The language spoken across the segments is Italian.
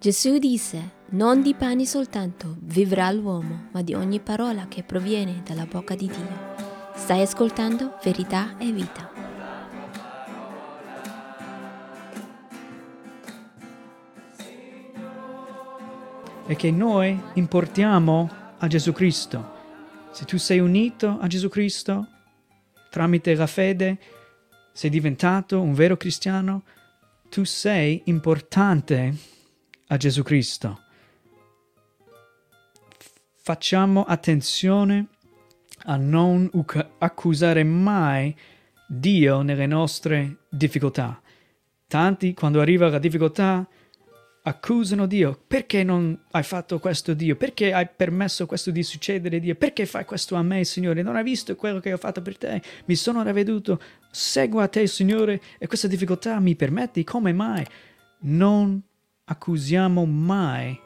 Gesù disse, non di pane soltanto vivrà l'uomo, ma di ogni parola che proviene dalla bocca di Dio. Stai ascoltando verità e vita. E che noi importiamo a Gesù Cristo. Se tu sei unito a Gesù Cristo tramite la fede, sei diventato un vero cristiano, tu sei importante a Gesù Cristo. Facciamo attenzione a non accusare mai Dio nelle nostre difficoltà. Tanti, quando arriva la difficoltà, accusano Dio. Perché non hai fatto questo, Dio? Perché hai permesso questo di succedere, Dio? Perché fai questo a me, Signore? Non hai visto quello che ho fatto per te? Mi sono ravveduto. Seguo a te, Signore, e questa difficoltà mi permetti? Come mai? Non accusiamo mai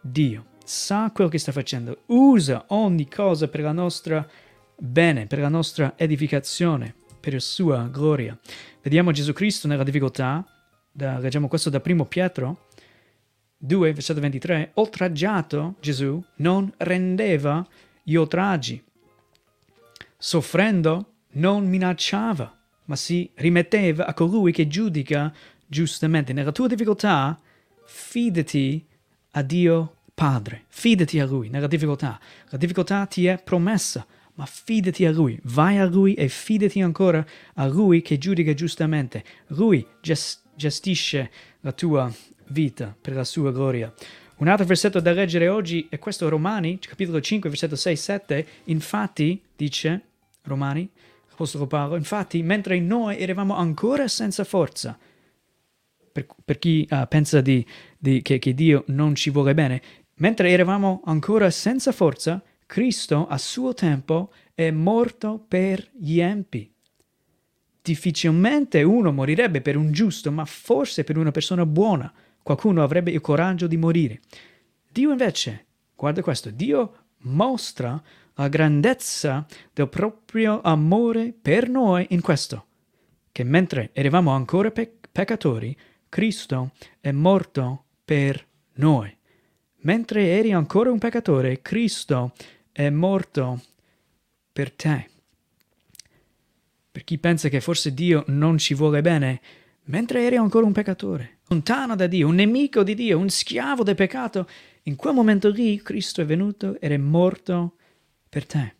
Dio. Sa quello che sta facendo. Usa ogni cosa per la nostra bene, per la nostra edificazione, per la sua gloria. Vediamo Gesù Cristo nella difficoltà. Da, leggiamo questo da 1 Pietro 2, versetto 23. Oltraggiato Gesù non rendeva gli oltraggi. Soffrendo non minacciava, ma si rimetteva a colui che giudica giustamente. Nella tua difficoltà, fidati a Dio Padre, fidati a Lui nella difficoltà. La difficoltà ti è promessa, ma fidati a Lui, vai a Lui e fidati ancora a Lui che giudica giustamente. Lui gestisce la tua vita per la sua gloria. Un altro versetto da leggere oggi è questo Romani, capitolo 5, versetto 6-7. Infatti, dice Romani, Apostolo Paolo, infatti, mentre noi eravamo ancora senza forza, per, per chi uh, pensa di, di, che, che Dio non ci vuole bene, mentre eravamo ancora senza forza, Cristo a suo tempo è morto per gli empi. Difficilmente uno morirebbe per un giusto, ma forse per una persona buona qualcuno avrebbe il coraggio di morire. Dio invece, guarda questo, Dio mostra la grandezza del proprio amore per noi in questo, che mentre eravamo ancora pe- peccatori, Cristo è morto per noi. Mentre eri ancora un peccatore, Cristo è morto per te. Per chi pensa che forse Dio non ci vuole bene, mentre eri ancora un peccatore, lontano da Dio, un nemico di Dio, un schiavo del peccato, in quel momento lì Cristo è venuto ed è morto per te.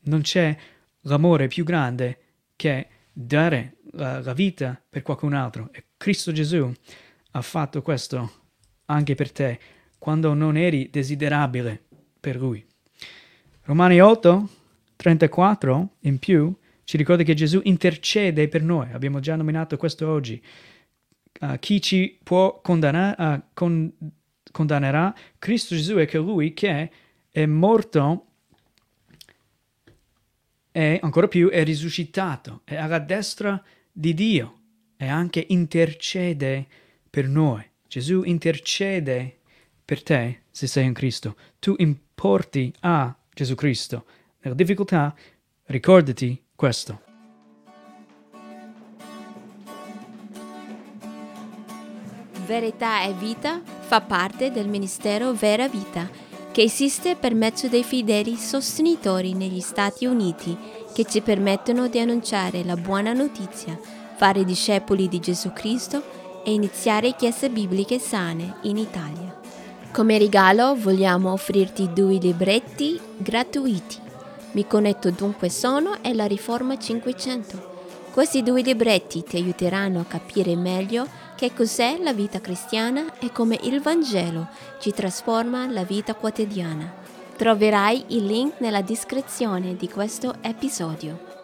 Non c'è l'amore più grande che dare la, la vita per qualcun altro. E Cristo Gesù ha fatto questo anche per te quando non eri desiderabile per Lui. Romani 8, 34 in più ci ricorda che Gesù intercede per noi. Abbiamo già nominato questo oggi. Uh, chi ci può condannare, uh, con, condannerà? Cristo Gesù è colui che è morto e ancora più è risuscitato, è alla destra di Dio e anche intercede per noi. Gesù intercede per te se sei in Cristo. Tu importi a Gesù Cristo. Nella difficoltà, ricordati questo. Verità e vita fa parte del ministero Vera Vita, che esiste per mezzo dei fedeli sostenitori negli Stati Uniti che ci permettono di annunciare la buona notizia fare discepoli di Gesù Cristo e iniziare chiese bibliche sane in Italia. Come regalo vogliamo offrirti due libretti gratuiti. Mi connetto dunque sono e la Riforma 500. Questi due libretti ti aiuteranno a capire meglio che cos'è la vita cristiana e come il Vangelo ci trasforma la vita quotidiana. Troverai il link nella descrizione di questo episodio.